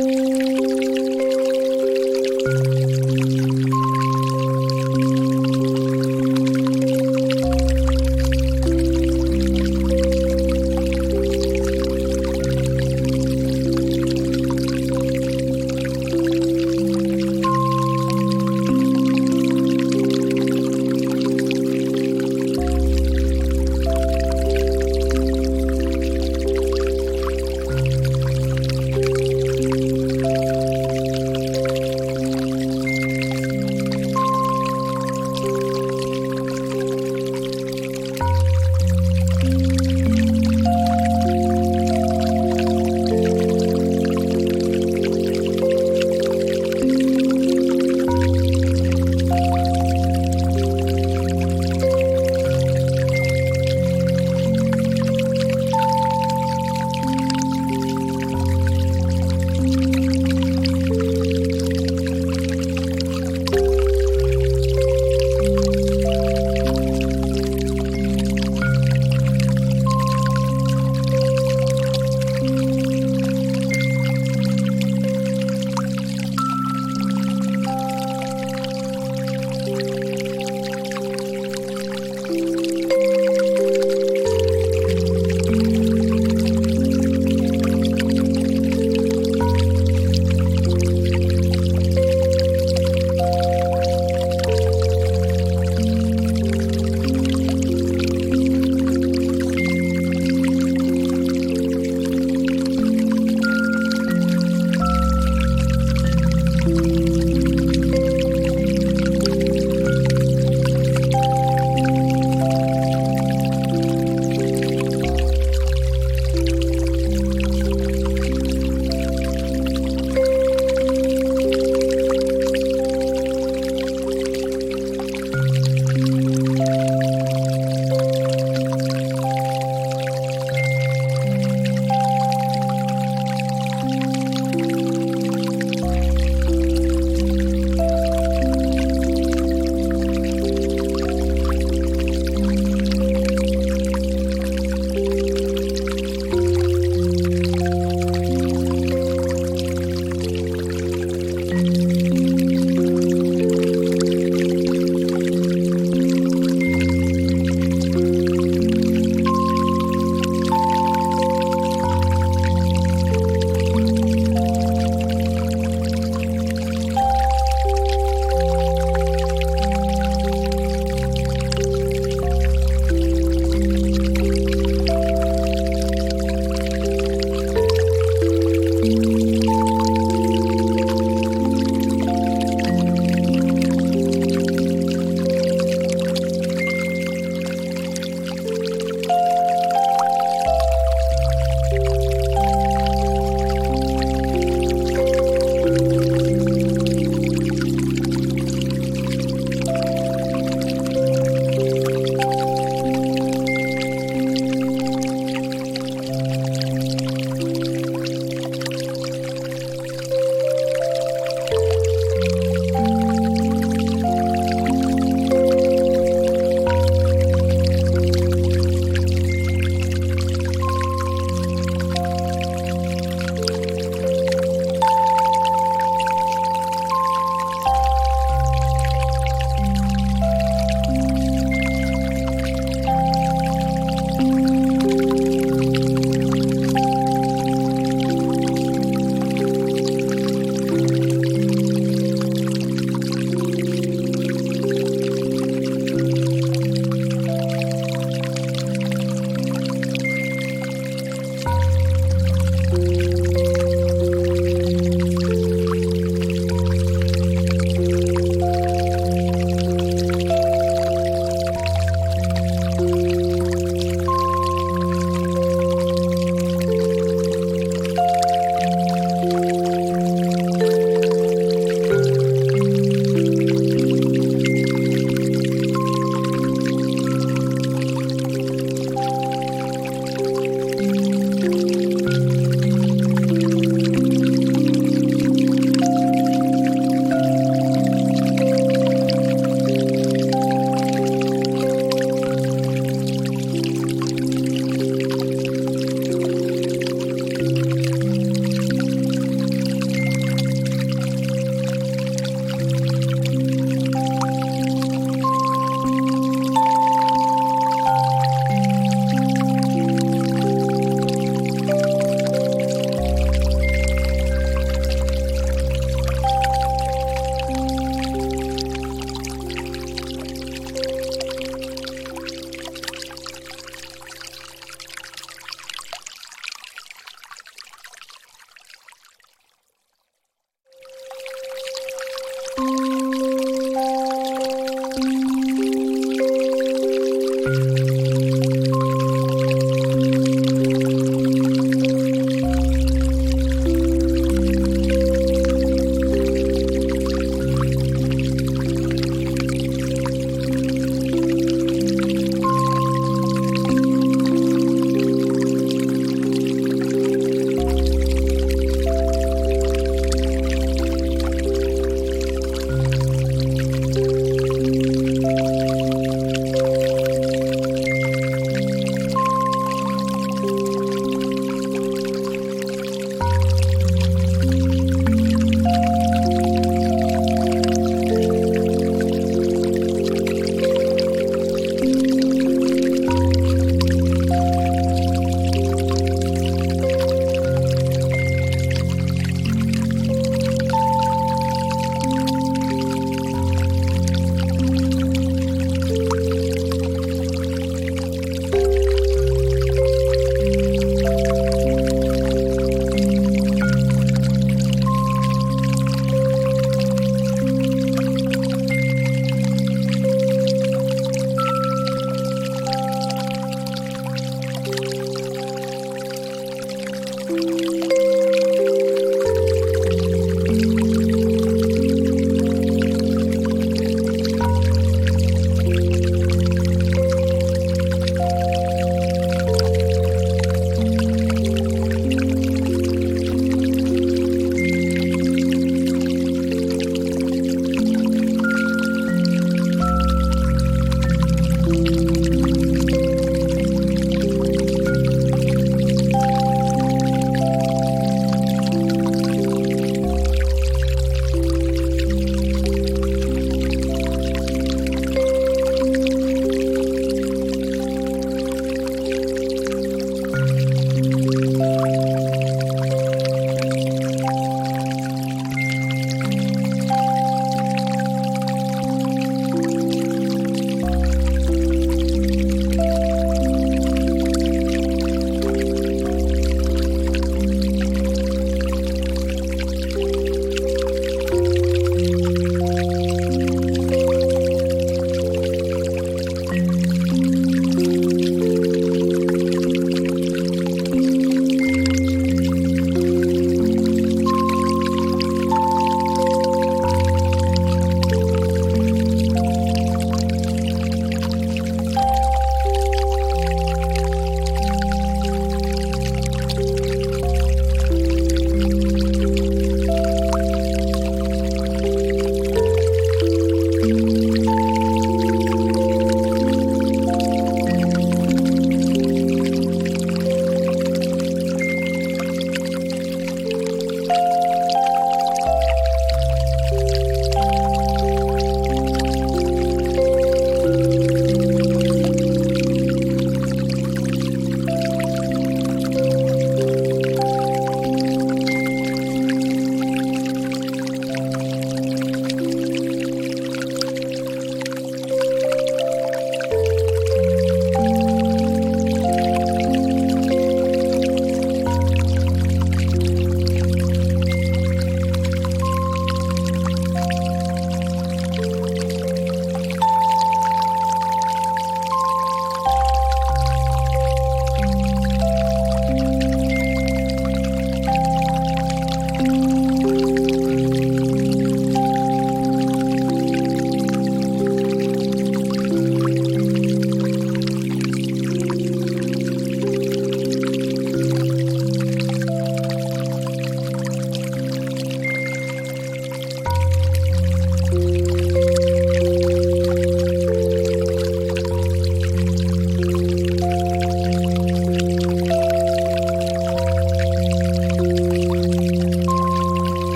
Música